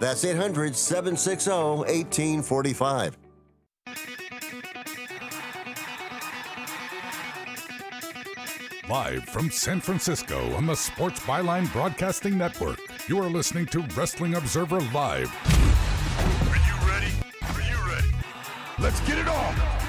That's 800 760 1845. Live from San Francisco on the Sports Byline Broadcasting Network, you are listening to Wrestling Observer Live. Are you ready? Are you ready? Let's get it on!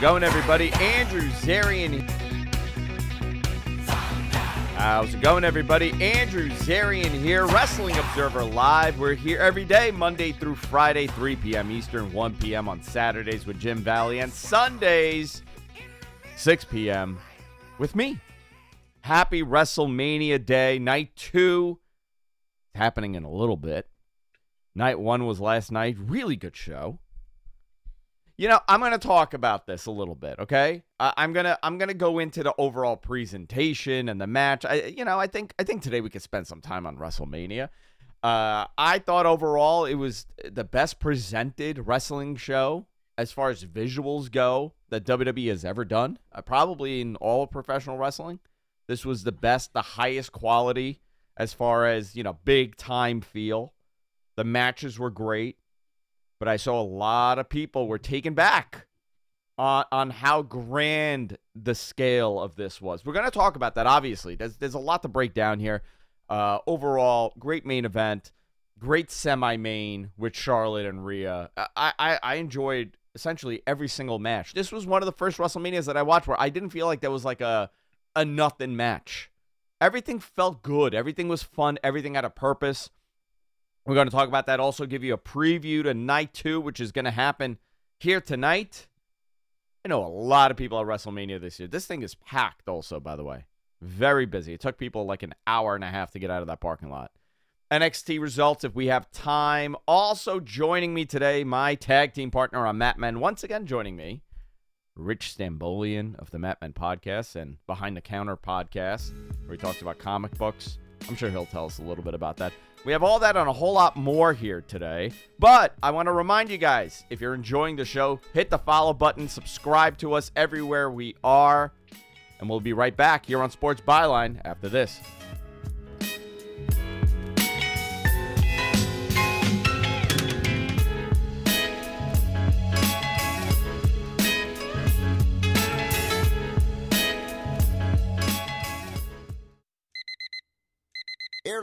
Going, everybody? Andrew Zarian. How's it going, everybody? Andrew Zarian here, Wrestling Observer Live. We're here every day, Monday through Friday, 3 p.m. Eastern, 1 p.m. on Saturdays with Jim Valley, and Sundays, 6 p.m. with me. Happy WrestleMania Day, night two. It's happening in a little bit. Night one was last night. Really good show. You know, I'm to talk about this a little bit, okay? Uh, I'm to I'm to go into the overall presentation and the match. I you know, I think I think today we could spend some time on WrestleMania. Uh, I thought overall it was the best presented wrestling show as far as visuals go that WWE has ever done. Uh, probably in all of professional wrestling. This was the best, the highest quality as far as, you know, big time feel. The matches were great but I saw a lot of people were taken back on on how grand the scale of this was. We're going to talk about that. Obviously, there's there's a lot to break down here. Uh, overall, great main event, great semi main with Charlotte and Rhea. I, I I enjoyed essentially every single match. This was one of the first WrestleManias that I watched where I didn't feel like there was like a a nothing match. Everything felt good. Everything was fun. Everything had a purpose. We're going to talk about that. Also, give you a preview to night two, which is going to happen here tonight. I know a lot of people at WrestleMania this year. This thing is packed, also, by the way. Very busy. It took people like an hour and a half to get out of that parking lot. NXT results if we have time. Also joining me today, my tag team partner on Mat Men. Once again, joining me, Rich Stambolian of the Mat Men podcast and Behind the Counter podcast, where he talks about comic books. I'm sure he'll tell us a little bit about that. We have all that and a whole lot more here today. But I want to remind you guys if you're enjoying the show, hit the follow button, subscribe to us everywhere we are, and we'll be right back here on Sports Byline after this.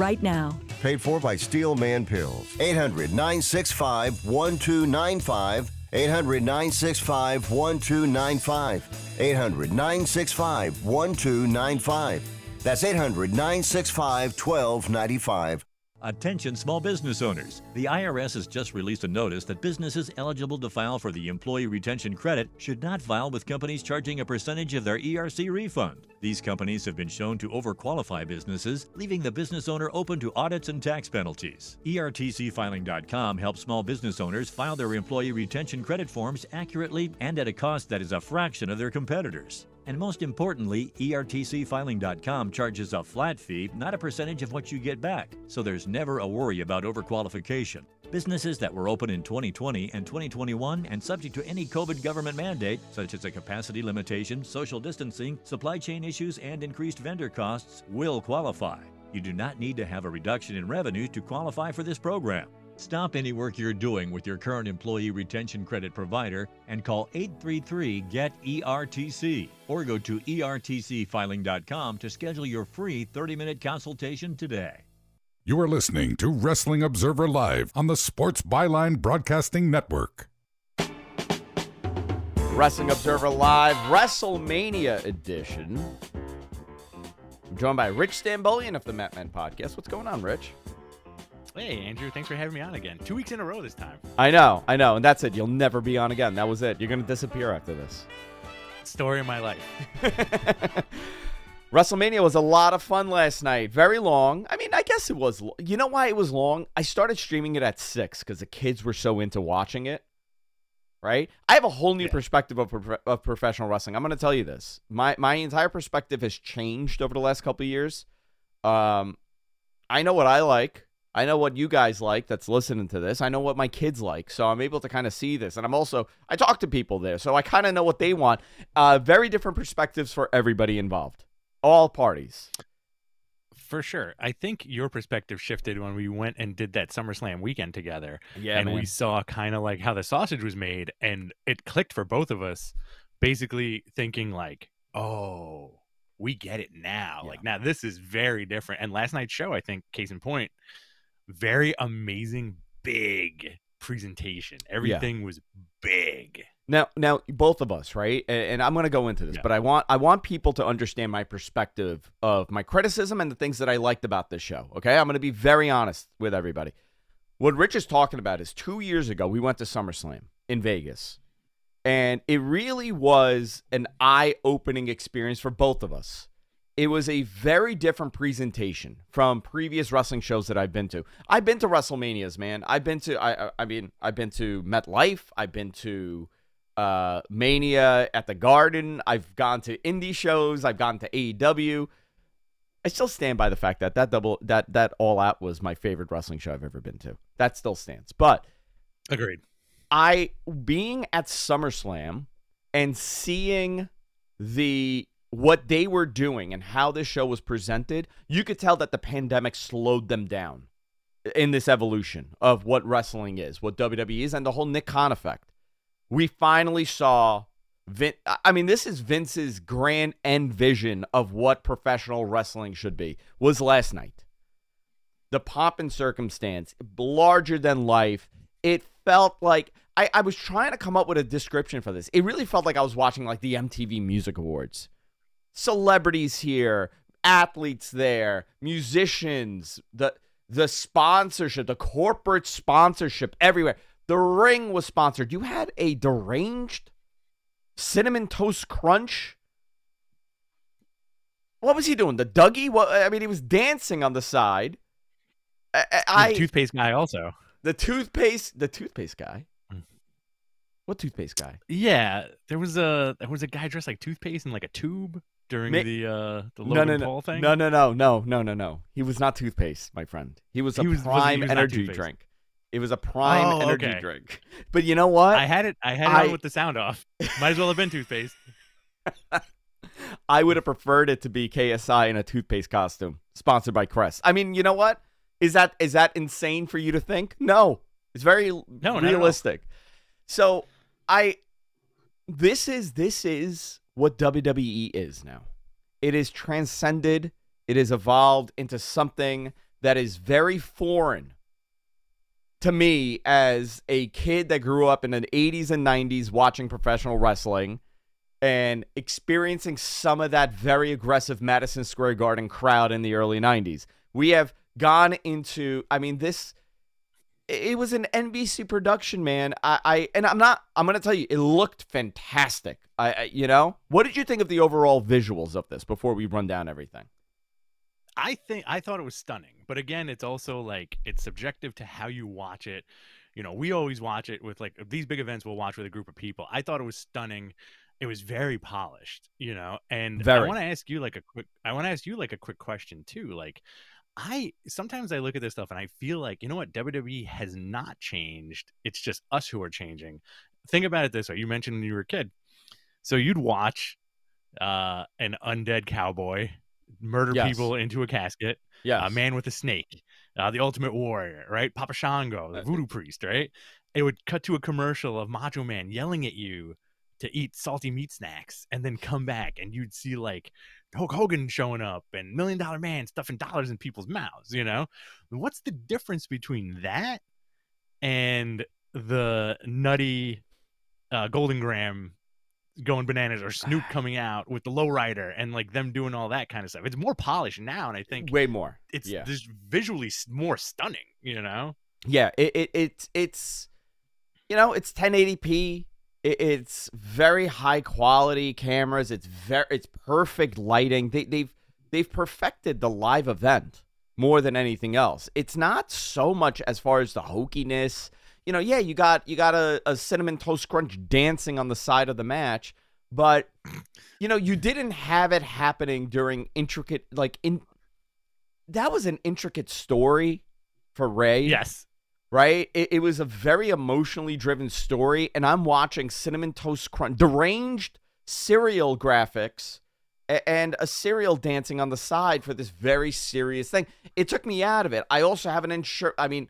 right now. Paid for by Steelman Pills. 800 965 1295. 800 965 1295. 800 965 1295. That's 800 965 1295. Attention small business owners. The IRS has just released a notice that businesses eligible to file for the Employee Retention Credit should not file with companies charging a percentage of their ERC refund. These companies have been shown to overqualify businesses, leaving the business owner open to audits and tax penalties. ERTCfiling.com helps small business owners file their Employee Retention Credit forms accurately and at a cost that is a fraction of their competitors. And most importantly, ERTCfiling.com charges a flat fee, not a percentage of what you get back, so there's never a worry about overqualification. Businesses that were open in 2020 and 2021 and subject to any COVID government mandate, such as a capacity limitation, social distancing, supply chain issues, and increased vendor costs, will qualify. You do not need to have a reduction in revenue to qualify for this program. Stop any work you're doing with your current employee retention credit provider and call 833 GET ERTC or go to ERTCfiling.com to schedule your free 30 minute consultation today. You are listening to Wrestling Observer Live on the Sports Byline Broadcasting Network. Wrestling Observer Live, WrestleMania edition. I'm joined by Rich Stambolian of the Mat Men podcast. What's going on, Rich? Hey, Andrew, thanks for having me on again. Two weeks in a row this time. I know, I know, and that's it. You'll never be on again. That was it. You're going to disappear after this. Story of my life. WrestleMania was a lot of fun last night. Very long. I mean, I guess it was. lo- You know why it was long? I started streaming it at six because the kids were so into watching it. Right? I have a whole new Yeah. perspective of, of professional wrestling. I'm going to tell you this. My my entire perspective has changed over the last couple of years. Um, I know what I like. I know what you guys like that's listening to this. I know what my kids like. So I'm able to kind of see this. And I'm also, I talk to people there. So I kind of know what they want. Uh, very different perspectives for everybody involved, all parties. For sure. I think your perspective shifted when we went and did that SummerSlam weekend together. Yeah, and man. we saw kind of like how the sausage was made. And it clicked for both of us, basically thinking, like, oh, we get it now. Like, now this is very different. And last night's show, I think, case in point, very amazing, big presentation. Everything was big. Now, now, both of us, right? And, and I'm going to go into this, Yeah. but I want I want people to understand my perspective of my criticism and the things that I liked about this show. Okay, I'm going to be very honest with everybody. What Rich is talking about is two years ago we went to SummerSlam in Vegas, and it really was an eye-opening experience for both of us. It was a very different presentation from previous wrestling shows that I've been to. I've been to WrestleManias, man. I've been to I I- mean I've been to MetLife. I've been to uh, Mania at the Garden. I've gone to indie shows. I've gone to AEW. I still stand by the fact that that double that that All Out was my favorite wrestling show I've ever been to. That still stands. But Agreed. I being at SummerSlam and seeing the what they were doing and how this show was presented, you could tell that the pandemic slowed them down in this evolution of what wrestling is, what WWE is, and the whole Nick Khan effect. We finally saw Vin- I mean, this is Vince's grand end vision of what professional wrestling should be. Was last night the pomp and circumstance, larger than life. It felt like I, I was trying to come up with a description for this. It really felt like I was watching like the MTV Music Awards. Celebrities here, athletes there, musicians, the the sponsorship, the corporate sponsorship everywhere. The ring was sponsored. You had a deranged cinnamon toast crunch. What was he doing? The Dougie? What I mean, he was dancing on the side I, I a toothpaste guy also. the toothpaste the toothpaste guy. Mm. What toothpaste guy? Yeah, there was a there was a guy dressed like toothpaste in like a tube during Ma- the uh the No, Logan no, no, Paul thing. no, no, no, no, no, no, no. He was not toothpaste, my friend. He was a He was- wasn't- he prime was not energy toothpaste. drink. It was a prime Oh, energy okay. drink. But you know what? I had it. I had it I- on with the sound off. Might as well have been toothpaste. I would have preferred it to be KSI in a toothpaste costume, sponsored by Crest. I mean, you know what? Is that is that insane for you to think? No, it's very not at all. realistic. So I, this is this is what WWE is now. It is transcended. It has evolved into something that is very foreign to me as a kid that grew up in the 80s and 90s watching professional wrestling and experiencing some of that very aggressive Madison Square Garden crowd in the early 90s. We have gone into I mean this it was an NBC production, man. I, I and I'm not I'm going to tell you it looked fantastic. I, I you know, what did you think of the overall visuals of this before we run down everything? I think I thought it was stunning, but again, it's also like it's subjective to how you watch it. You know, we always watch it with like these big events. We'll watch with a group of people. I thought it was stunning. It was very polished, you know. And I want to ask you like a quick. I want to ask you like a quick question too. Like, I sometimes I look at this stuff and I feel like you know what WWE has not changed. It's just us who are changing. Think about it this way: you mentioned when you were a kid, so you'd watch uh, an undead cowboy murder Yes. people into a casket Yeah. a man with a snake, uh, the Ultimate Warrior, right? Papa Shango, the Voodoo Priest, right? It would cut to a commercial of Macho Man yelling at you to eat salty meat snacks, and then come back, and you'd see like Hulk Hogan showing up and Million Dollar Man stuffing dollars in people's mouths. You know, what's the difference between that and the nutty uh, Golden Graham? going bananas or Snoop coming out with the lowrider and like them doing all that kind of stuff. It's more polished now, and I think Way more. it's yeah. just visually more stunning. You know, Yeah, it, it it's it's you know it's 1080p. It, it's very high quality cameras. It's very it's perfect lighting. They, they've they've perfected the live event more than anything else. It's not so much as far as the hokiness. You know, yeah, you got you got a, a cinnamon toast crunch dancing on the side of the match, but you know you didn't have it happening during intricate like in. That was an intricate story for Rhea yes, right? It, it was a very emotionally driven story, and I'm watching Cinnamon Toast Crunch, deranged cereal graphics, a- and a cereal dancing on the side for this very serious thing. It took me out of it. I also have an insurance. I mean,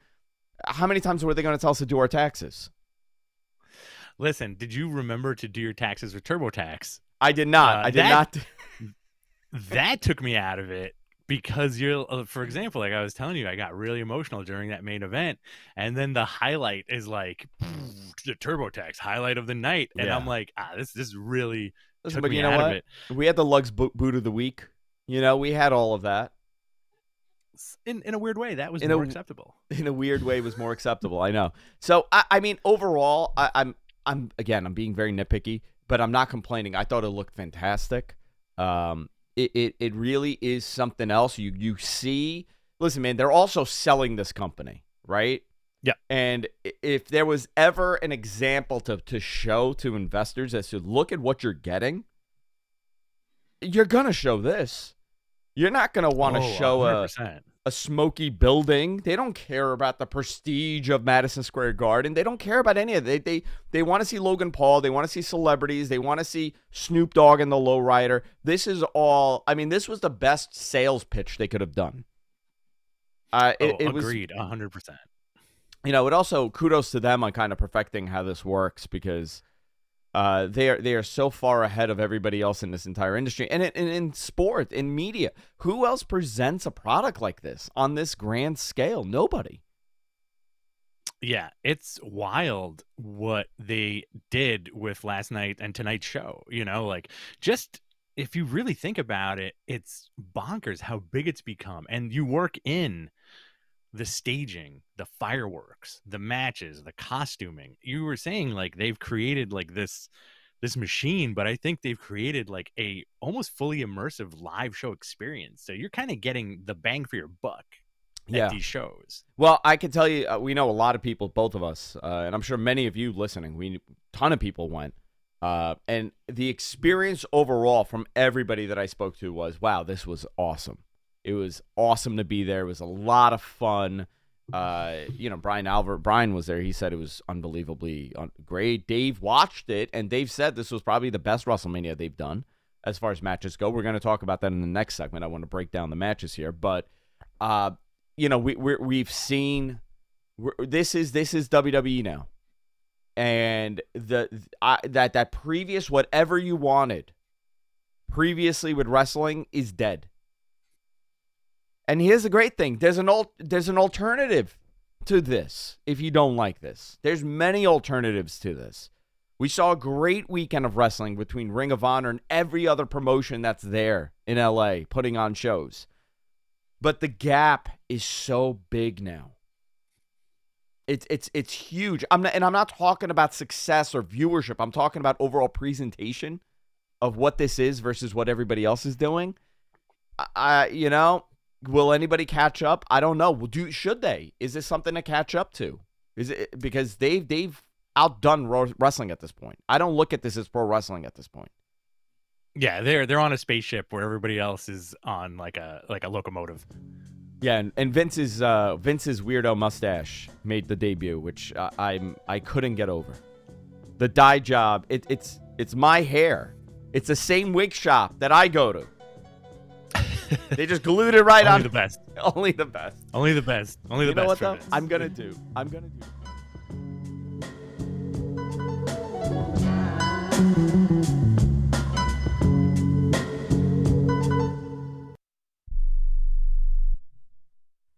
how many times were they going to tell us to do our taxes? listen. Did you remember to do your taxes with TurboTax? I did not. Uh, I did that- not. That took me out of it because you're, uh, for example, like I was telling you, I got really emotional during that main event, and then the highlight is like the TurboTax highlight of the night, and I'm like, ah, this this really Listen, took but me you know out what? of it. We had the Lugz bo- boot of the week. You know, we had all of that. In in a weird way, that was In more w- acceptable. in a weird way was more acceptable. I know. So I, I mean, overall, I, I'm I'm again I'm being very nitpicky, but I'm not complaining. I thought it looked fantastic. Um, it it, it really is something else. You you see, listen, man, they're also selling this company, right? Yeah. And if there was ever an example to to show to investors as to look at what you're getting, you're gonna show this. You're not gonna want to Oh, show a 100%. a smoky building. They don't care about the prestige of Madison Square Garden. They don't care about any of it. They they, they want to see Logan Paul. They want to see celebrities. They want to see Snoop Dogg and the Lowrider. This is all. I mean, this was the best sales pitch they could have done. Uh, it, oh, it agreed, a hundred percent. you know, it also kudos to them on kind of perfecting how this works because uh, they are they are so far ahead of everybody else in this entire industry and in, in, in sport in media. Who else presents a product like this on this grand scale? Nobody. Yeah, it's wild what they did with last night and tonight's show. You know, like just if you really think about it, it's bonkers how big it's become. And you work in the staging, the fireworks, the matches, the costuming. You were saying like they've created like this this machine, but I think they've created like a almost fully immersive live show experience. So you're kind of getting the bang for your buck. Yeah. at these shows. Well, I can tell you, uh, we know a lot of people, both of us, uh, and I'm sure many of you listening. We ton of people went, uh, and the experience overall from everybody that I spoke to was, wow, this was awesome. It was awesome to be there. It was a lot of fun. Uh, you know, Bryan Alvarez, Brian was there. He said it was unbelievably un- great. Dave watched it, and Dave said this was probably the best WrestleMania they've done as far as matches go. We're going to talk about that in the next segment. I want to break down the matches here, but uh, you know, we we're, we've seen this is this is WWE now, and the I, that that previous whatever you wanted previously with wrestling is dead. And here's the great thing: there's an al- there's an alternative to this. If you don't like this, there's many alternatives to this. We saw a great weekend of wrestling between Ring of Honor and every other promotion that's there in LA putting on shows. But the gap is so big now. It's it's it's huge. I'm not, and I'm not talking about success or viewership. I'm talking about overall presentation of what this is versus what everybody else is doing. I you know, will anybody catch up? I don't know. Will do should they? Is this something to catch up to? Is it because they've they've outdone ro- wrestling at this point? I don't look at this as pro wrestling at this point. Yeah, they're they're on a spaceship where everybody else is on like a like a locomotive. Yeah, and, and Vince's uh, Vince's weirdo mustache made the debut, which uh, I'm I couldn't get over. The dye job, it, it's it's my hair. It's the same wig shop that I go to. they just glued it right on. Only on. the best. Only the best. Only the best. Only the you know best. what though? I'm gonna do. I'm gonna do.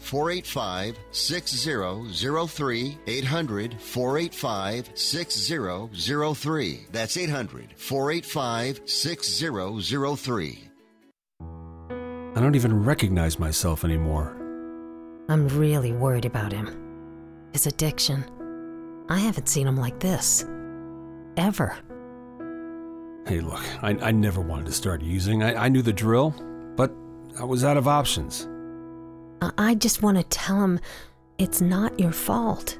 485 6003. 800 485 6003. That's 800 485 6003. I don't even recognize myself anymore. I'm really worried about him. His addiction. I haven't seen him like this. Ever. Hey, look, I, I never wanted to start using. I, I knew the drill, but I was out of options. I, I just want to tell him it's not your fault.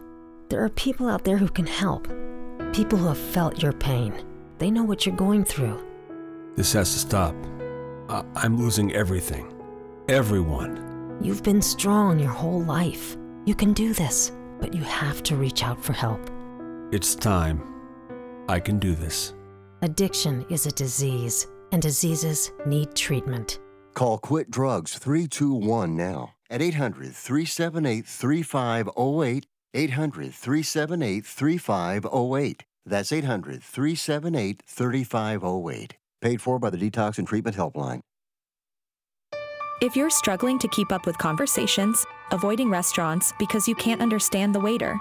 There are people out there who can help. People who have felt your pain. They know what you're going through. This has to stop. I, I'm losing everything. Everyone. You've been strong your whole life. You can do this, but you have to reach out for help. It's time. I can do this. Addiction is a disease, and diseases need treatment. Call Quit Drugs 321 now at 800 378 3508. 800 378 3508. That's 800 378 3508. Paid for by the Detox and Treatment Helpline. If you're struggling to keep up with conversations, avoiding restaurants because you can't understand the waiter,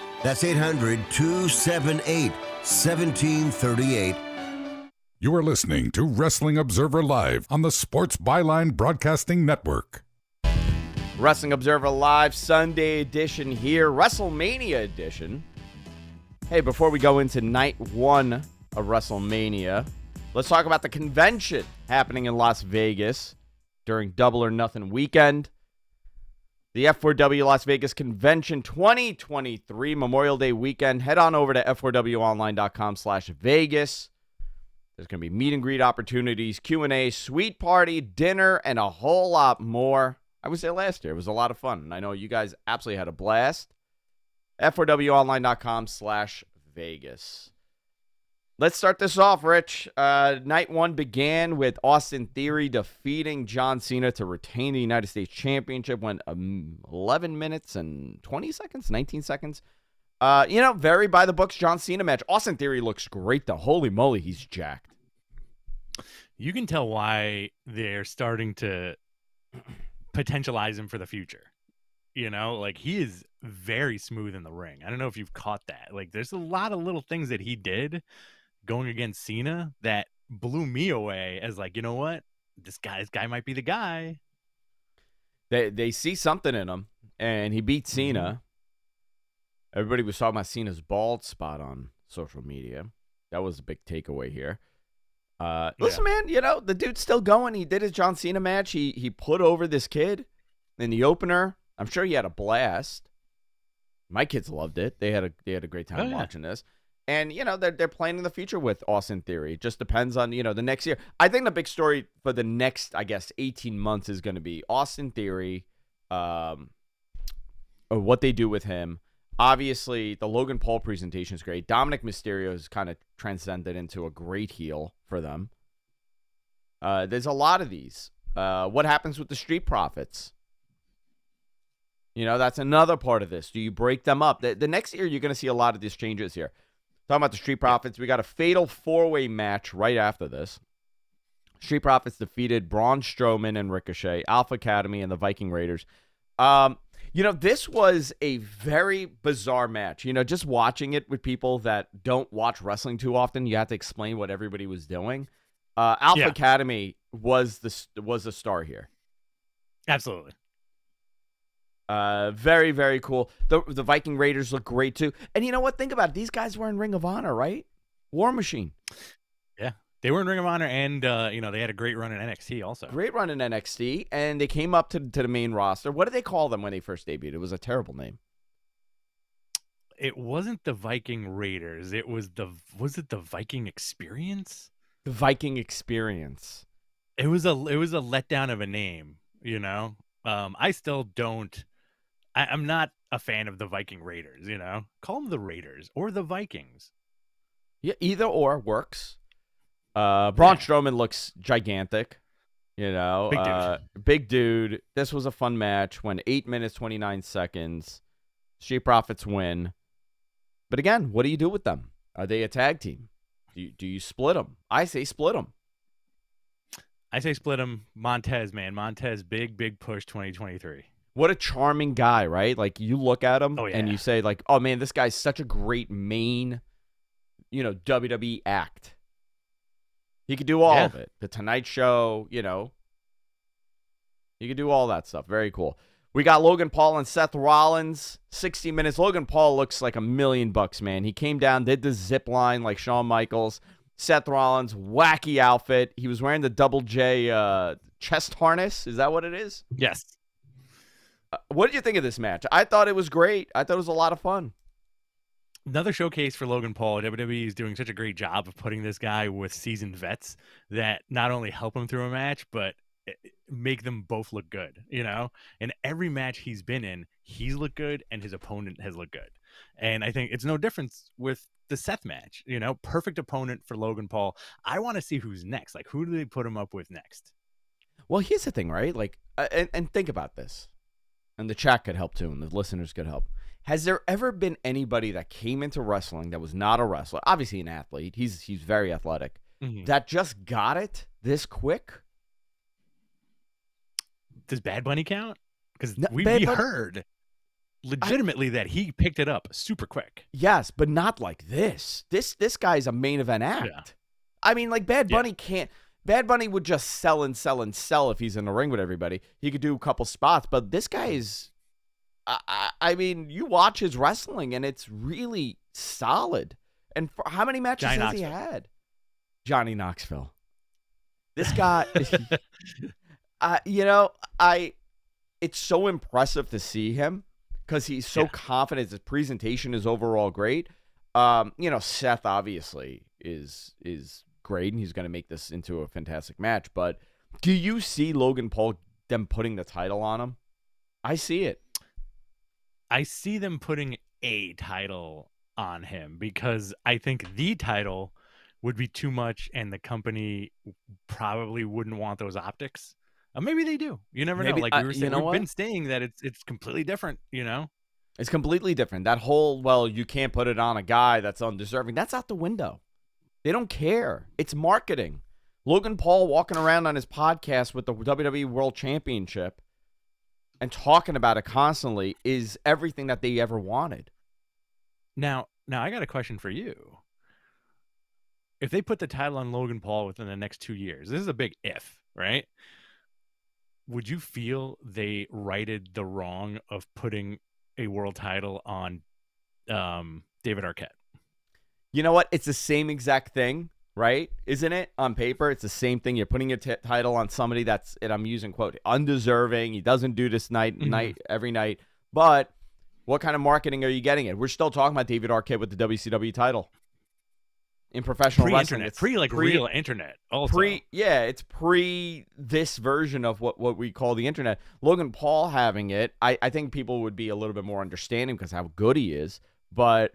That's 800 278 1738. You are listening to Wrestling Observer Live on the Sports Byline Broadcasting Network. Wrestling Observer Live Sunday edition here, WrestleMania edition. Hey, before we go into night one of WrestleMania, let's talk about the convention happening in Las Vegas during Double or Nothing weekend. The F4W Las Vegas Convention 2023 Memorial Day weekend. Head on over to f4wonline.com slash Vegas. There's going to be meet and greet opportunities, Q&A, sweet party, dinner, and a whole lot more. I was there last year. It was a lot of fun. And I know you guys absolutely had a blast. f4wonline.com slash Vegas. Let's start this off, Rich. Uh, night one began with Austin Theory defeating John Cena to retain the United States Championship. Went um, 11 minutes and 20 seconds, 19 seconds. Uh, you know, very by the books John Cena match. Austin Theory looks great, though. Holy moly, he's jacked. You can tell why they're starting to potentialize him for the future. You know, like he is very smooth in the ring. I don't know if you've caught that. Like, there's a lot of little things that he did going against Cena that blew me away as like, you know what? This guy, this guy might be the guy. They they see something in him, and he beat Cena. Everybody was talking about Cena's bald spot on social media. That was a big takeaway here. Uh, listen, man, you know the dude's still going. He did his John Cena match. He he put over this kid in the opener. I'm sure he had a blast. My kids loved it. They had a they had a great time Oh, yeah. watching this. And you know they're they're planning the future with Austin Theory. It just depends on you know the next year. I think the big story for the next I guess 18 months is going to be Austin Theory, um, or what they do with him. Obviously, the Logan Paul presentation is great. Dominik Mysterio has kind of transcended into a great heel for them. Uh, there's a lot of these. Uh, what happens with the Street Profits? You know, that's another part of this. Do you break them up? The, the next year, you're going to see a lot of these changes here. Talking about the Street Profits, we got a fatal four way match right after this. Street Profits defeated Braun Strowman and Ricochet, Alpha Academy, and the Viking Raiders. Um, you know, this was a very bizarre match. You know, just watching it with people that don't watch wrestling too often, you have to explain what everybody was doing. Uh, Alpha Yeah. Academy was the was the star here. Absolutely. Uh, very very cool. The the Viking Raiders look great too. And you know what? Think about it. These guys were in Ring of Honor, right? War Machine. Yeah. They were in Ring of Honor and uh, you know, they had a great run in NXT also. Great run in NXT, and they came up to to the main roster. What did they call them when they first debuted? It was a terrible name. It wasn't the Viking Raiders. It was the was it the Viking Experience? The Viking Experience. It was a it was a letdown of a name, you know. Um, I still don't. I, I'm not a fan of the Viking Raiders. You know, call them the Raiders or the Vikings. Yeah, either or works. Uh, Braun Strowman looks gigantic. You know, Big dude. Uh, big dude. This was a fun match. Went eight minutes twenty nine seconds. Street Profits win. But again, what do you do with them? Are they a tag team? Do you, do you split them? I say split them. I say split them. Montez, man, Montez, big big push 2023. What a charming guy, right? Like you look at him Oh, and you say, like, oh man, this guy's such a great main, you know, WWE act. He could do all Yeah. of it. The Tonight Show, you know. He could do all that stuff. Very cool. We got Logan Paul and Seth Rollins. 60 minutes. Logan Paul looks like a million bucks, man. He came down, did the zip line like Shawn Michaels. Seth Rollins, wacky outfit. He was wearing the double J uh, chest harness. Is that what it is? Yes. Uh, what did you think of this match? I thought it was great. I thought it was a lot of fun. Another showcase for Logan Paul. WWE is doing such a great job of putting this guy with seasoned vets that not only help him through a match, but make them both look good. You know, in every match he's been in, he's looked good and his opponent has looked good. And I think it's no difference with the Seth match. You know, perfect opponent for Logan Paul. I want to see who's next. Like, who do they put him up with next? Well, here's the thing, right? Like, uh, and, and think about this, and the chat could help too, and the listeners could help. Has there ever been anybody that came into wrestling that was not a wrestler, obviously an athlete? He's he's very athletic. Mhm. That just got it this quick? Does Bad Bunny count? Because No, we, we Bunny- heard legitimately that he picked it up super quick. Yes, but not like this. This this guy's a main event act. I mean, like Bad Yeah. Bunny can't. Bad Bunny would just sell and sell and sell if he's in the ring with everybody. He could do a couple spots, but this guy is. I, I, I mean, you watch his wrestling and it's really solid. And for how many matches Johnny has he had? Johnny Knoxville. This guy, uh, you know, I. It's so impressive to see him because he's so confident. His presentation is overall great. Um, you know, Seth obviously is is great, and he's going to make this into a fantastic match. But do you see Logan Paul them putting the title on him? I see it. I see them putting a title on him because I think the title would be too much and the company probably wouldn't want those optics. Uh, maybe they do. You never Maybe- know. Like we were you saying, know we've been saying that it's it's completely different, you know? It's completely different. That whole well, you can't put it on a guy that's undeserving. That's out the window. They don't care. It's marketing. Logan Paul walking around on his podcast with the WWE World Championship and talking about it constantly is everything that they ever wanted. Now, now I got a question for you. If they put the title on Logan Paul within the next two years, this is a big if, right? Would you feel they righted the wrong of putting a world title on um, David Arquette? You know what? It's the same exact thing, right? Isn't it? On paper, it's the same thing. You're putting a t- title on somebody that's, and I'm using quote, undeserving. He doesn't do this night, Mhm. night every night. But what kind of marketing are you getting it? We're still talking about David Arquette with the WCW title in professional wrestling. Pre-internet, It's pre like real internet. Also, pre yeah it's pre this version of what what we call the internet logan paul having it i i think people would be a little bit more understanding because how good he is but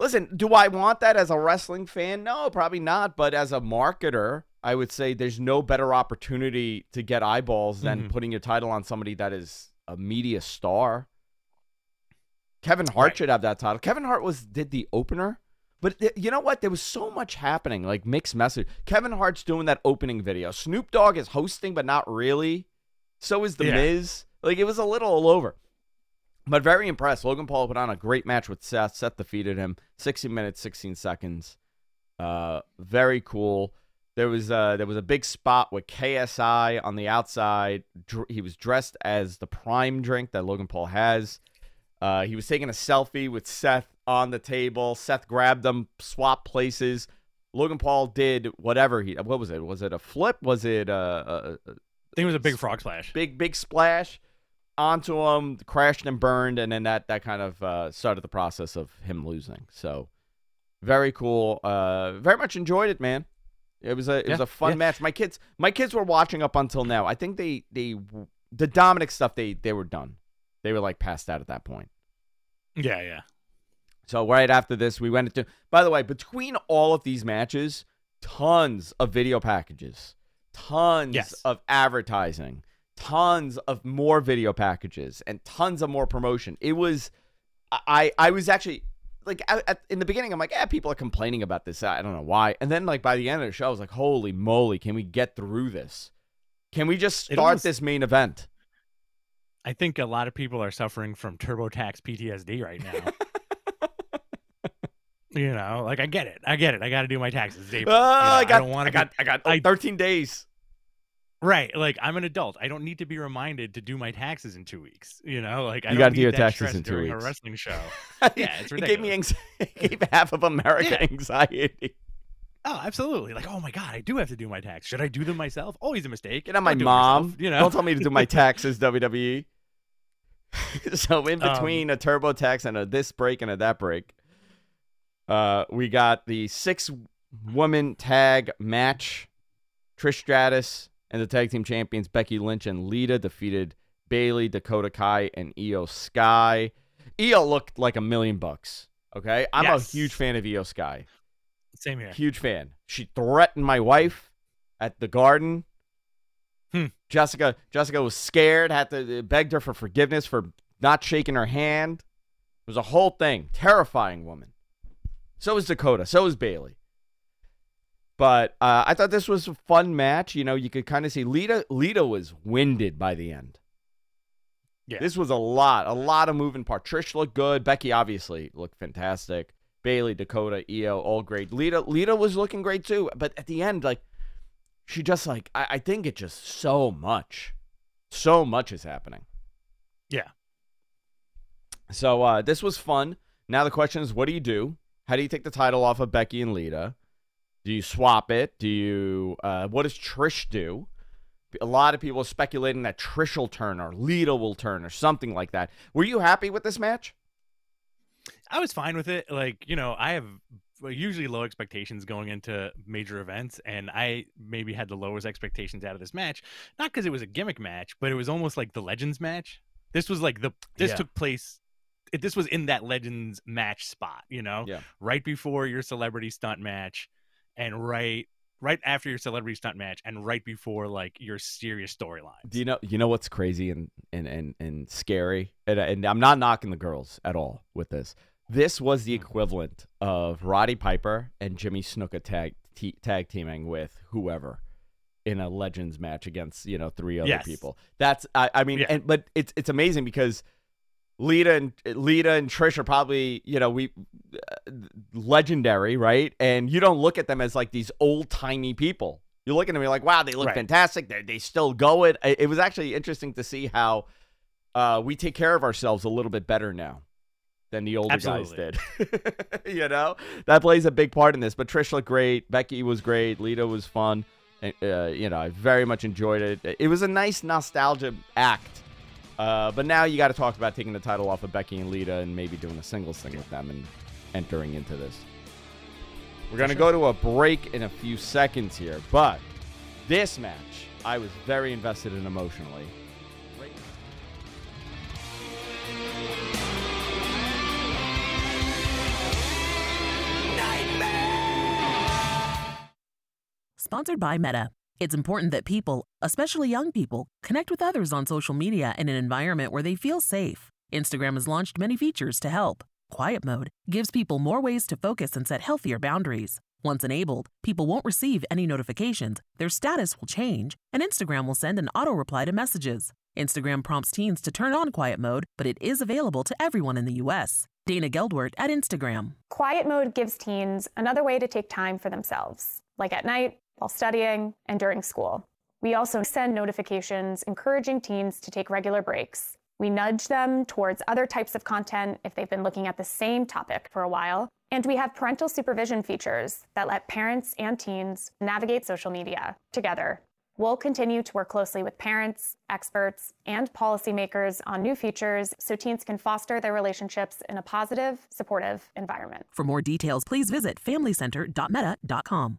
listen do i want that as a wrestling fan no probably not but as a marketer i would say there's no better opportunity to get eyeballs than Mhm. putting your title on somebody that is a media star kevin hart Right. should have that title kevin hart was did the opener but th- you know what? There was so much happening, like mixed message. Kevin Hart's doing that opening video. Snoop Dogg is hosting, but not really. So is The Yeah. Miz. Like it was a little all over. But very impressed. Logan Paul put on a great match with Seth. Seth defeated him. 60 minutes, 16 seconds. Uh, very cool. There was uh, there was a big spot with KSI on the outside. Dr- he was dressed as the prime drink that Logan Paul has. Uh, he was taking a selfie with Seth on the table. Seth grabbed them, swapped places. Logan Paul did whatever he. What was it? Was it a flip? Was it a, a, a I think it was a big frog splash. big big splash onto him, crashed and burned, and then that that kind of uh, started the process of him losing. So very cool. Uh, very much enjoyed it, man. It was a it was a fun yeah. match. My kids my kids were watching up until now. I think they they the Dominik stuff they they were done. They were like passed out at that point. Yeah, yeah. So right after this, we went into. By the way, between all of these matches, tons of video packages, tons Yes. of advertising, tons of more video packages, and tons of more promotion. It was, I I was actually like at, at- in the beginning, I'm like, yeah, people are complaining about this. I don't know why. And then like by the end of the show, I was like, holy moly, can we get through this? Can we just start almost- this main event? I think a lot of people are suffering from TurboTax PTSD right now. you know, like I get it, I get it. I got to do my taxes. April. Oh, You know, I got, don't want I got, I got oh, 13 days. Right, like I'm an adult. I don't need to be reminded to do my taxes in two weeks. You know, like I You gotta do your taxes in two weeks. a wrestling show. yeah, it's it gave me anxiety. it gave half of America Yeah. anxiety. Oh, absolutely. Like, oh my god, I do have to do my tax. Should I do them myself? Always a mistake. Get on my Don't do it mom. you know, Don't tell me to do my taxes, WWE. so in Um, between a turbo tax and a this break and a that break, uh, we got the six woman tag match. Trish Stratus and the tag team champions Becky Lynch and Lita defeated Bayley, Dakota Kai, and Iyo Sky. Iyo looked like a million bucks. Okay, I'm Yes. a huge fan of Iyo Sky. Same here. Huge fan. She threatened my wife at the garden. Hmm. Jessica Jessica was scared, had to begged her for forgiveness for not shaking her hand. It was a whole thing. Terrifying woman. So is Dakota. So is Bayley. But uh, I thought this was a fun match. You know, you could kind of see Lita. Lita was winded by the end. Yeah. This was a lot, a lot of moving parts. Trish looked good. Becky obviously looked fantastic. Bayley, Dakota, Iyo, all great. Lita, Lita was looking great too. But at the end, like, she just like I, I think it just so much, so much is happening. Yeah. So uh, this was fun. Now the question is, what do you do? How do you take the title off of Becky and Lita? Do you swap it? Do you? Uh, what does Trish do? A lot of people are speculating that Trish will turn or Lita will turn or something like that. Were you happy with this match? I was fine with it. Like, you know, I have usually low expectations going into major events, and I maybe had the lowest expectations out of this match. Not because it was a gimmick match, but it was almost like the Legends match. This was like the this Yeah. took place. It, this was in that Legends match spot, you know, Yeah. right before your celebrity stunt match, and right right after your celebrity stunt match, and right before like your serious storyline. Do you know? You know what's crazy and and and, and scary? And, and I'm not knocking the girls at all with this. This was the hmm. equivalent of Roddy Piper and Jimmy Snuka tag t- tag teaming with whoever in a Legends match against you know three other Yes. people. That's I, I mean, Yeah. and but it's it's amazing because Lita and Lita and Trish are probably you know we uh, legendary, right? And you don't look at them as like these old timey people. You look at you're like, wow, they look Right. fantastic. They they still go it. It was actually interesting to see how uh, we take care of ourselves a little bit better now than the older Absolutely. guys did. you know that plays a big part in this. But Trish looked great. Becky was great. Lita was fun. And, Uh, you know, I very much enjoyed it. It was a nice nostalgia act. Uh, but now you got to talk about taking the title off of Becky and Lita and maybe doing a singles thing with them and entering into this. We're going to go to a break in a few seconds here, but this match I was very invested in emotionally. Sponsored by Meta. It's important that people, especially young people, connect with others on social media in an environment where they feel safe. Instagram has launched many features to help. Quiet mode gives people more ways to focus and set healthier boundaries. Once enabled, people won't receive any notifications, their status will change, and Instagram will send an auto reply to messages. Instagram prompts teens to turn on quiet mode, but it is available to everyone in the US. Dana Geldwert at Instagram. Quiet mode gives teens another way to take time for themselves, like at night, while studying, and during school. We also send notifications encouraging teens to take regular breaks. We nudge them towards other types of content if they've been looking at the same topic for a while. And we have parental supervision features that let parents and teens navigate social media together. We'll continue to work closely with parents, experts, and policymakers on new features so teens can foster their relationships in a positive, supportive environment. For more details, please visit familycenter.meta.com.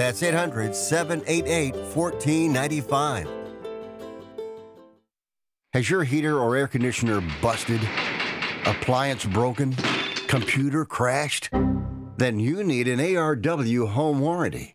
That's 800 788 1495. Has your heater or air conditioner busted? Appliance broken? Computer crashed? Then you need an ARW home warranty.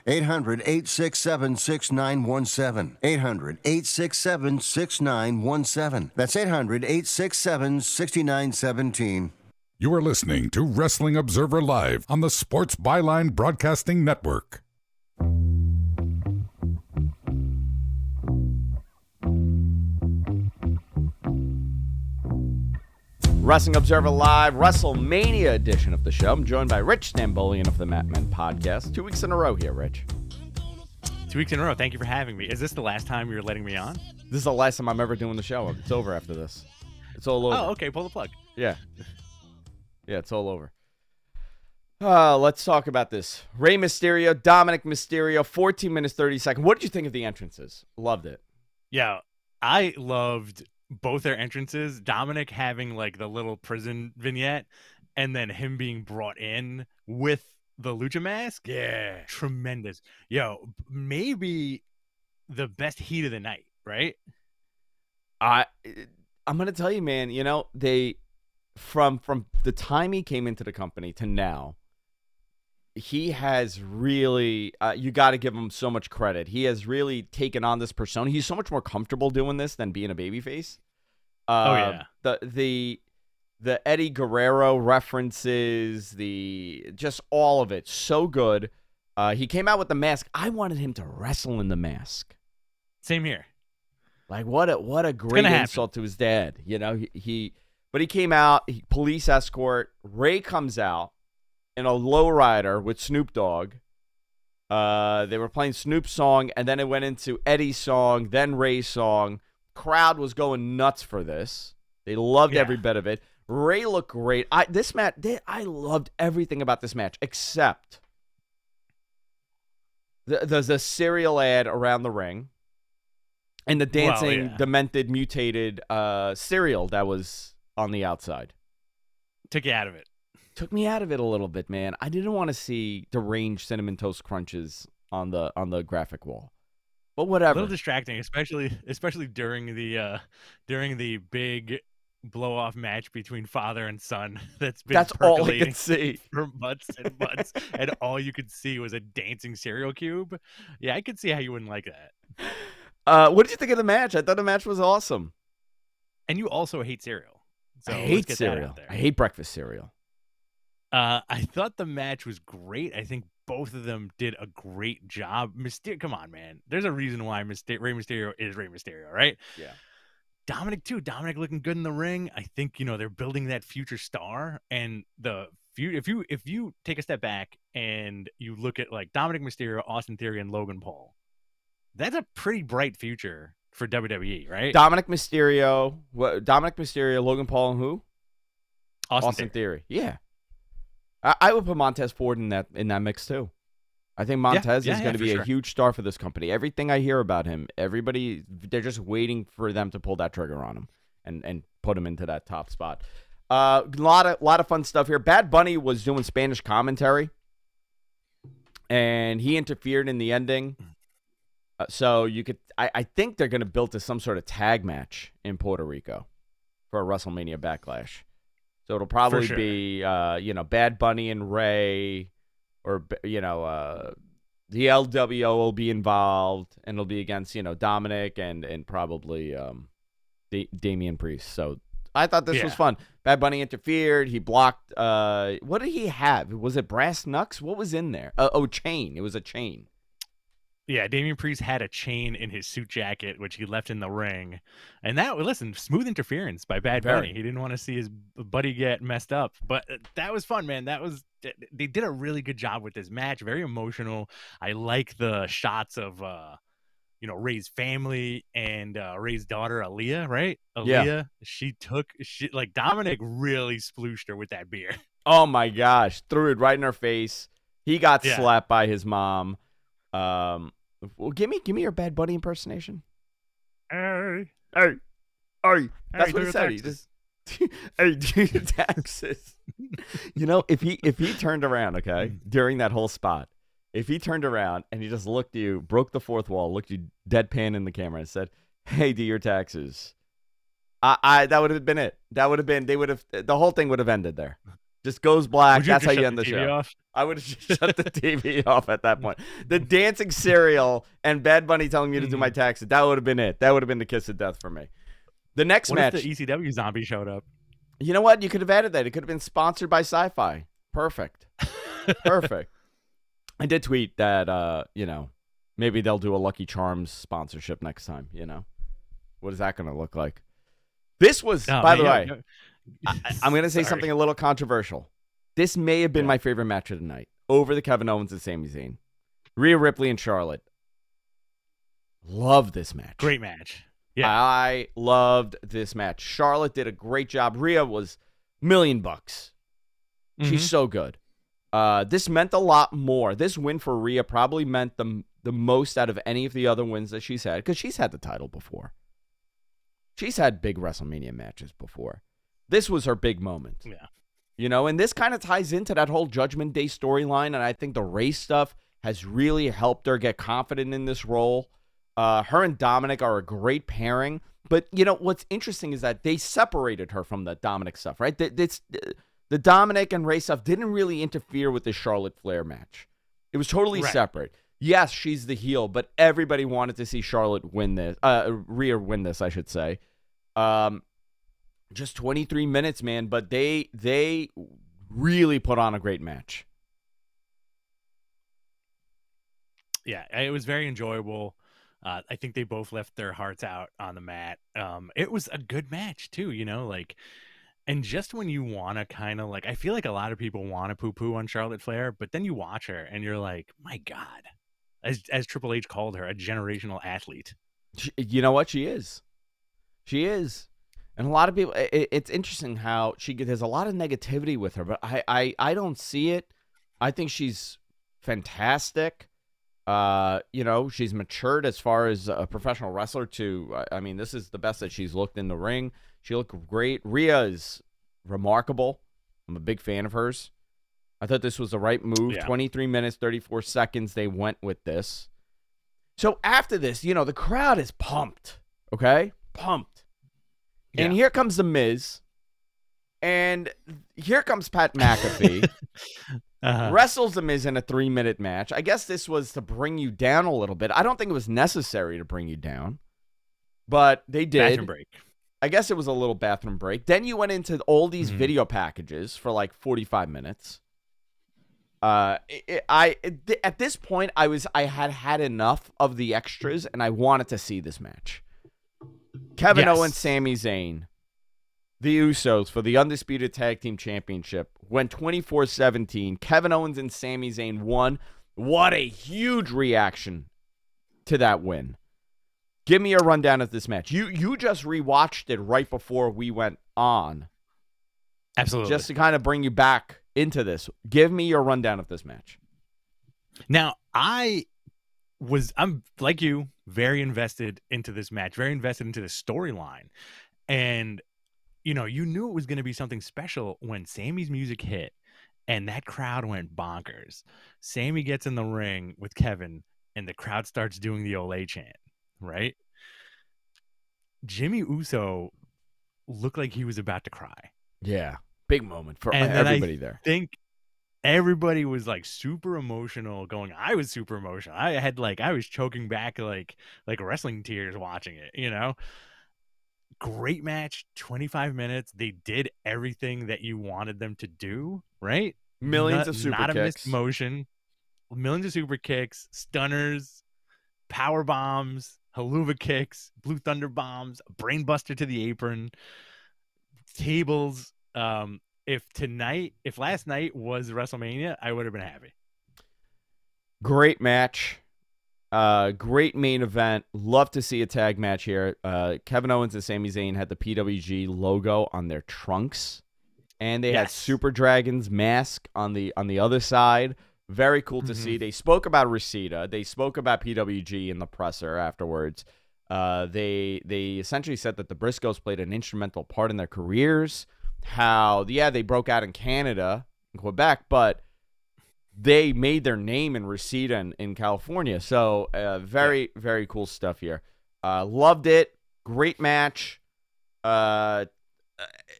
800 867 6917. 800 867 6917. That's 800 867 6917. You are listening to Wrestling Observer Live on the Sports Byline Broadcasting Network. Wrestling Observer Live, WrestleMania edition of the show. I'm joined by Rich Stambolian of the Mat Men podcast. Two weeks in a row here, Rich. Two weeks in a row. Thank you for having me. Is this the last time you're letting me on? This is the last time I'm ever doing the show. It's over after this. It's all over. Oh, okay. Pull the plug. Yeah. Yeah, it's all over. Uh, let's talk about this. Rey Mysterio, Dominik Mysterio, 14 minutes, 30 seconds. What did you think of the entrances? Loved it. Yeah, I loved both their entrances. Dominik having like the little prison vignette, and then him being brought in with the lucha mask. Yeah, tremendous. Yo, maybe the best heat of the night, right? I I'm gonna tell you, man. You know they from from the time he came into the company to now, he has really uh, you got to give him so much credit. He has really taken on this persona. He's so much more comfortable doing this than being a babyface. Uh, oh yeah. The the the Eddie Guerrero references, the just all of it, so good. Uh, he came out with the mask. I wanted him to wrestle in the mask. Same here. Like what a what a great insult to his dad. You know he, he but he came out. He, police escort. Rey comes out in a lowrider with Snoop Dogg. Uh, they were playing Snoop's song, and then it went into Eddie's song, then Rey's song. Crowd was going nuts for this. They loved Yeah. every bit of it. Rey looked great. I this match, they, I loved everything about this match except the, the, a cereal ad around the ring, and the Well, dancing, yeah. demented, mutated uh, cereal that was on the outside Took you out of it. Took me out of it a little bit, man. I didn't want to see deranged cinnamon toast crunches on the on the graphic wall. But whatever. A little distracting, especially especially during the uh during the big blow off match between father and son that's been That's all I percolating could see. for months and months and all you could see was a dancing cereal cube yeah i could see how you wouldn't like that Uh, what did you think of the match? I thought the match was awesome. and you also hate cereal so I hate cereal. I hate breakfast cereal. Uh, I thought the match was great. I think both of them did a great job. Mysterio, come on, man. There's a reason why Myster- Rey Mysterio is Rey Mysterio, right? Yeah. Dominik too. Dominik looking good in the ring. I think you know they're building that future star, and the few. If you if you take a step back and you look at like Dominik Mysterio, Austin Theory, and Logan Paul, that's a pretty bright future for WWE, right? Dominik Mysterio, what, Dominik Mysterio, Logan Paul, and who? Austin, Theory. Yeah, I, I would put Montez Ford in that in that mix too. I think Montez yeah, is yeah, going to for be a huge star for this company. Everything I hear about him, everybody they're just waiting for them to pull that trigger on him and and put him into that top spot. A uh, lot of lot of fun stuff here. Bad Bunny was doing Spanish commentary, and he interfered in the ending. Uh, so you could, I, I think they're going to build to some sort of tag match in Puerto Rico for a WrestleMania Backlash. So it'll probably sure. be, uh, you know, Bad Bunny and Rey, or you know, uh, the LWO will be involved, and it'll be against you know Dominik and and probably um, da- Damian Priest. So I thought this was fun. Bad Bunny interfered. He blocked. Uh, what did he have? Was it brass knucks? What was in there? Uh, oh, chain. It was a chain. Yeah, Damian Priest had a chain in his suit jacket, which he left in the ring, and that was listen, smooth interference by Bad Very. Bunny. He didn't want to see his buddy get messed up, but uh, that was fun, man. That was they did a really good job with this match. Very emotional. I like the shots of uh, you know Rey's family and uh, Rey's daughter Aaliyah. Right, Aaliyah, Yeah. She took she like Dominik really splooshed her with that beer. Oh my gosh, threw it right in her face. He got Yeah. slapped by his mom. Um, well, give me give me your Bad Bunny impersonation. Hey, hey, hey. That's Hey, what he said. He just hey, do your taxes. you know, if he if he turned around, okay, during that whole spot, if he turned around and he just looked at you, broke the fourth wall, looked you deadpan in the camera, and said, "Hey, do your taxes." I, I that would have been it. That would have been they would have the whole thing would have ended there. Just goes black. That's how you end the, the show. off? I would have just shut the TV off at that point. The dancing cereal and Bad Bunny telling me to do my taxes. That would have been it. That would have been the kiss of death for me. The next What match. the ECW zombie showed up? You know what? You could have added that. It could have been sponsored by Sci-Fi. Perfect. Perfect. I did tweet that uh, you know, maybe they'll do a Lucky Charms sponsorship next time, you know. What is that going to look like? This was Oh, by man, the way, I, I'm going to say Sorry. something a little controversial. This may have been my favorite match of the night over the Kevin Owens and Sami Zayn. Rhea Ripley and Charlotte. Love this match. Great match. Yeah. I loved this match. Charlotte did a great job. Rhea was million bucks. Mhm. She's so good. Uh, this meant a lot more. This win for Rhea probably meant the the most out of any of the other wins that she's had because she's had the title before. She's had big WrestleMania matches before. This was her big moment. Yeah. You know, and this kind of ties into that whole Judgment Day storyline. And I think the race stuff has really helped her get confident in this role. Uh, her and Dominik are a great pairing. But, you know, what's interesting is that they separated her from the Dominik stuff, right? This, the Dominik and Rey stuff didn't really interfere with the Charlotte Flair match. It was totally Right. separate. Yes, she's the heel, but everybody wanted to see Charlotte win this. Uh, Rhea win this, I should say. Um, just 23 minutes, man, but they they really put on a great match. yeah, it was very enjoyable. Uh, I think they both left their hearts out on the mat. Um, it was a good match too, you know, like, and just when you want to kind of like, I feel like a lot of people want to poo poo on Charlotte Flair, but then you watch her and you're like, my God, as as Triple H called her, a generational athlete. You know what? She is. She is. And a lot of people, it, it's interesting how she there's a lot of negativity with her, but I, I, I don't see it. I think she's fantastic. Uh, you know, she's matured as far as a professional wrestler. To, I- I mean, this is the best that she's looked in the ring. She looked great. Rhea is remarkable. I'm a big fan of hers. I thought this was the right move. Yeah. 23 minutes, 34 seconds. They went with this. So after this, you know, the crowd is pumped. Okay? Pumped. And here comes The Miz. And here comes Pat McAfee. Uh-huh. Wrestles The Miz in a three minute match. I guess this was to bring you down a little bit. I don't think it was necessary to bring you down, but they did. Bathroom break. I guess it was a little bathroom break. Then you went into all these Mhm. video packages for like 45 minutes. Uh, it, it- I it, at this point I was I had had enough of the extras and I wanted to see this match. Kevin Yes. Owens, Sami Zayn, the Usos for the undisputed tag team championship went 24-17. Kevin Owens and Sami Zayn won. What a huge reaction to that win. Give me a rundown of this match. You you just rewatched it right before we went on. Absolutely. Just to kind of bring you back into this. Give me your rundown of this match. Now, I was I'm like you, very invested into this match, very invested into the storyline. And you know, you knew it was going to be something special when Sami's music hit and that crowd went bonkers. Sami gets in the ring with Kevin and the crowd starts doing the Olay chant, right? Jimmy Uso looked like he was about to cry. Yeah. Big moment for And everybody I there. think everybody was like super emotional going i was super emotional. I had like i was choking back like like wrestling tears watching it you know? Great match 25 minutes they did everything that you wanted them to do right? Millions not, of super not a missed kicks. motion. Millions of super kicks stunners power bombs Helluva kicks blue thunder bombs brainbuster to the apron tables um if tonight if last night was wrestlemania i would have been happy Great match. Uh, great main event. Love to see a tag match here. Uh, Kevin Owens and Sami Zayn had the PWG logo on their trunks, and they had Super Dragon's mask on the on the other side. Very cool to Mm-hmm. see. They spoke about Reseda. They spoke about PWG in the presser afterwards. Uh, they they essentially said that the Briscoes played an instrumental part in their careers. How yeah they broke out in Canada in Quebec, but they made their name in Reseda in, in California. So uh, very very cool stuff here. Uh, loved it. Great match. Uh,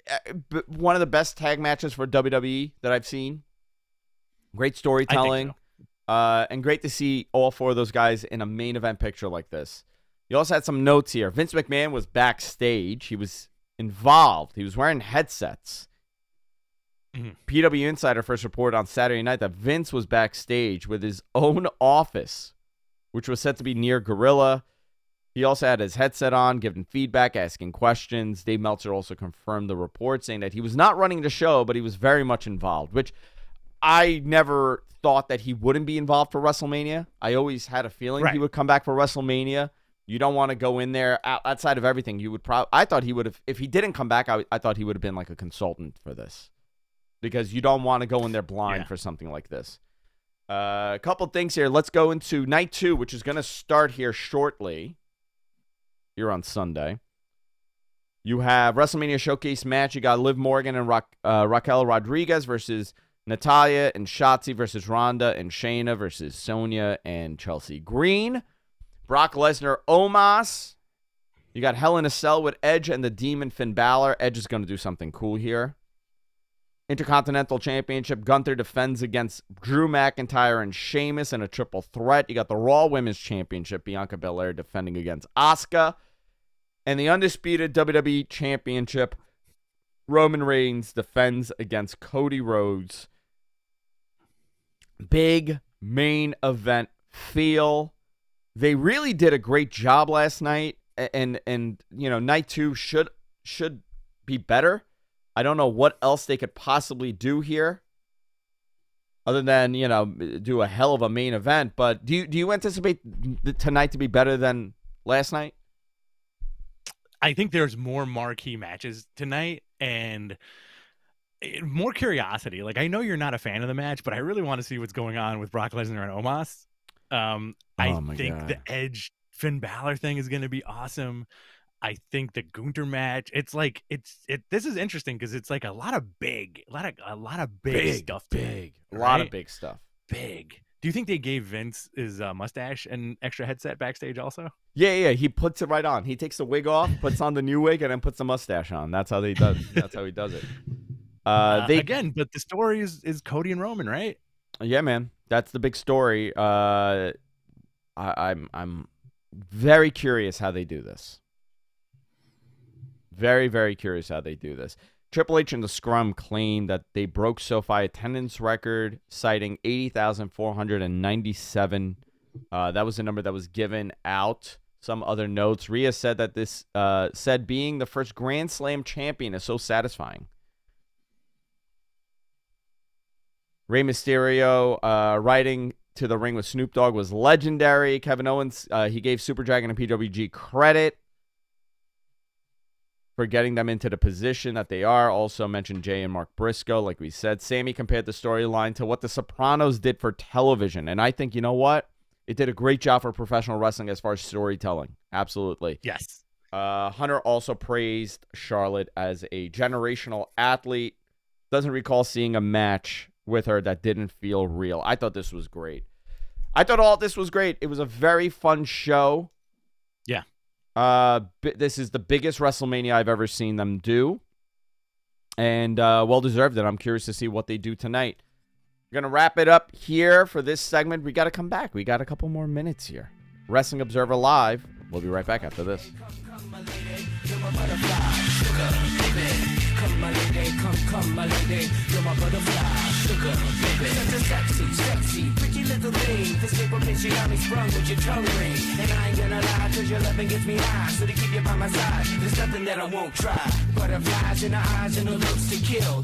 uh, one of the best tag matches for WWE that I've seen. Great storytelling, uh, and great to see all four of those guys in a main event picture like this. You also had some notes here. Vince McMahon was backstage. He was involved. He was wearing headsets. Mhm. PW Insider first reported on Saturday night that Vince was backstage with his own office, which was said to be near Gorilla. He also had his headset on, giving feedback, asking questions. Dave Meltzer also confirmed the report, saying that he was not running the show, but he was very much involved, which I never thought that he wouldn't be involved for WrestleMania. I always had a feeling he would come back for WrestleMania. You don't want to go in there outside of everything. You would probably. I thought he would have. If he didn't come back, I, I thought he would have been like a consultant for this, because you don't want to go in there blind Yeah. for something like this. Uh, a couple things here. Let's go into night two, which is going to start here shortly. Here on Sunday. You have WrestleMania Showcase match. You got Liv Morgan and Ra- uh, Raquel Rodriguez versus Natalya and Shotzi versus Ronda and Shayna versus Sonya and Chelsea Green. Brock Lesnar, Omos. You got Hell in a Cell with Edge and the Demon Finn Balor. Edge is going to do something cool here. Intercontinental Championship. Gunther defends against Drew McIntyre and Sheamus in a triple threat. You got the Raw Women's Championship. Bianca Belair defending against Asuka. And the Undisputed WWE Championship. Roman Reigns defends against Cody Rhodes. Big main event feel. They really did a great job last night, and and you know night two should should be better. I don't know what else they could possibly do here, other than you know do a hell of a main event. But do you do you anticipate tonight to be better than last night? I think there's more marquee matches tonight and eh, more curiosity. Like I know you're not a fan of the match, but I really want to see what's going on with Brock Lesnar and Omos. Um, I Oh think God. the Edge Finn Balor thing is going to be awesome. I think the Gunther match. It's like it's it. This is interesting because it's like a lot of big, a lot of a lot of big, Big, stuff. big, a lot of big stuff. Big. Do you think they gave Vince his uh, mustache and extra headset backstage also? Yeah, yeah, he puts it right on. He takes the wig off, puts on the new wig, and then puts the mustache on. That's how they does. That's how he does it. Uh, Uh, they again, but the story is is Cody and Roman, right? Yeah, man, that's the big story. Uh, I, I'm I'm very curious how they do this. Very very curious how they do this. Triple H and the Scrum claim that they broke SoFi attendance record, citing eighty thousand four hundred and ninety-seven. Uh, that was the number that was given out. Some other notes. Rhea said that this uh, said being the first Grand Slam champion is so satisfying. Rey Mysterio uh, riding to the ring with Snoop Dogg was legendary. Kevin Owens, uh, he gave Super Dragon and PWG credit for getting them into the position that they are. Also mentioned Jay and Mark Briscoe, like we said. Sami compared the storyline to what The Sopranos did for television. And I think, you know what? It did a great job for professional wrestling as far as storytelling. Absolutely. Yes. Uh, Hunter also praised Charlotte as a generational athlete. Doesn't recall seeing a match with her that didn't feel real. I thought this was great. I thought all this was great. It was a very fun show. Yeah. Uh, this is the biggest WrestleMania I've ever seen them do, and uh, well deserved. And I'm curious to see what they do tonight. We're gonna wrap it up here for this segment. We got to come back. We got a couple more minutes here. Wrestling Observer Live. We'll be right back after this. Come, my lady, come, come, my lady, you're my butterfly, sugar, baby. Such a sexy, sexy, pretty little thing. This paper bitch, you got me sprung with your tongue ring. And I ain't gonna lie, cause your loving gets me high. So to keep you by my side, there's nothing that I won't try. Butterflies in the eyes and the looks to kill.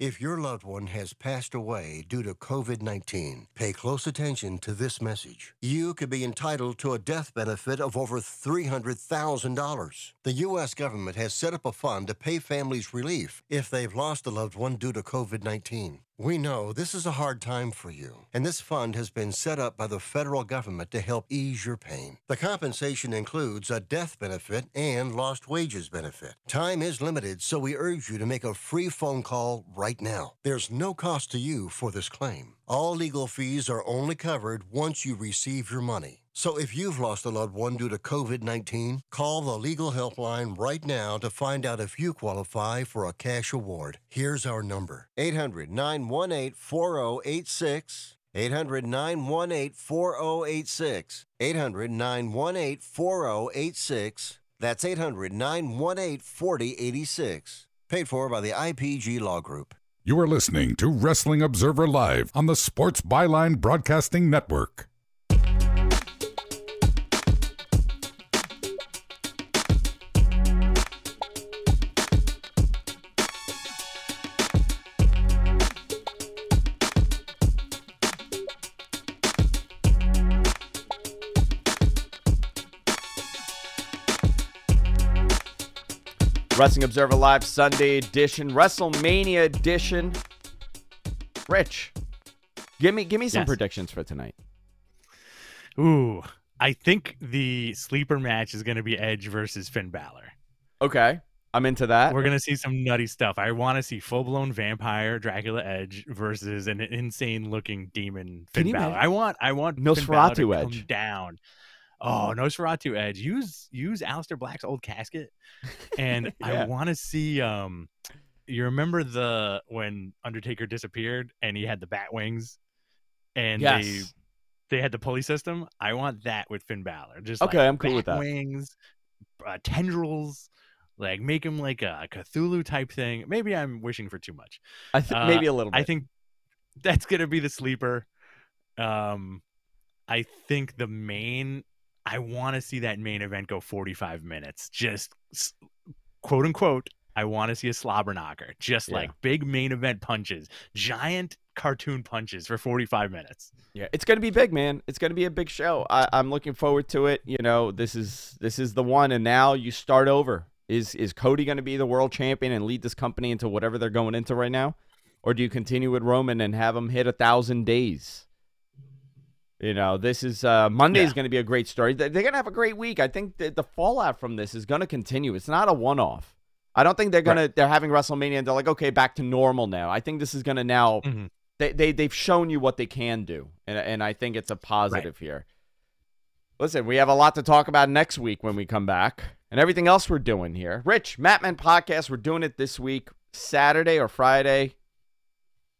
If your loved one has passed away due to COVID 19, pay close attention to this message. You could be entitled to a death benefit of over $300,000. The U.S. government has set up a fund to pay families relief if they've lost a loved one due to COVID 19. We know this is a hard time for you, and this fund has been set up by the federal government to help ease your pain. The compensation includes a death benefit and lost wages benefit. Time is limited, so we urge you to make a free phone call right now. There's no cost to you for this claim. All legal fees are only covered once you receive your money. So if you've lost a loved one due to COVID 19, call the legal helpline right now to find out if you qualify for a cash award. Here's our number 800 918 4086. 800 918 4086. 800 918 4086. That's 800 918 4086. Paid for by the IPG Law Group. You are listening to Wrestling Observer Live on the Sports Byline Broadcasting Network. Wrestling Observer Live Sunday edition, WrestleMania edition. Rich, give me give me some Yes. predictions for tonight. Ooh, I think the sleeper match is going to be Edge versus Finn Balor. Okay, I'm into that. We're going to see some nutty stuff. I want to see full blown vampire Dracula Edge versus an insane looking demon Finn Balor. imagine? I want I want Finn Balor to Nosferatu come Edge. down. Oh, Nosferatu Edge. Use use Aleister Black's old casket, and Yeah. I want to see. Um, you remember the when Undertaker disappeared and he had the bat wings, and they Yes. they had the pulley system. I want that with Finn Balor. Just Okay, like I'm cool with that. Wings, uh, tendrils, like make him like a Cthulhu type thing. Maybe I'm wishing for too much. I think maybe a little Bit. I think that's gonna be the sleeper. Um, I think the main. I want to see that main event go 45 minutes. Just quote unquote. I want to see a slobber knocker. Just Yeah. like big main event punches, giant cartoon punches for 45 minutes. Yeah, it's gonna be big, man. It's gonna be a big show. I, I'm looking forward to it. You know, this is this is the one, and now you start over. Is is Cody gonna be the world champion and lead this company into whatever they're going into right now, or do you continue with Roman and have him hit a thousand days? You know, this is uh, Monday is Yeah. going to be a great story. They- They're going to have a great week. I think the, the fallout from this is going to continue. It's not a one-off. I don't think they're gonna they're having WrestleMania and they're like, okay, back to normal now. I think this is gonna now Mm-hmm. they, they they've shown you what they can do, and and I think it's a positive here. Listen, we have a lot to talk about next week when we come back, and everything else we're doing here. Rich Mat Men podcast, we're doing it this week, Saturday or Friday.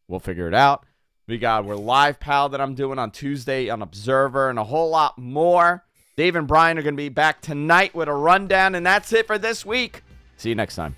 We'll figure it out. We got we're live pal that I'm doing on Tuesday on Observer, and a whole lot more. Dave and Bryan are going to be back tonight with a rundown, and that's it for this week. See you next time.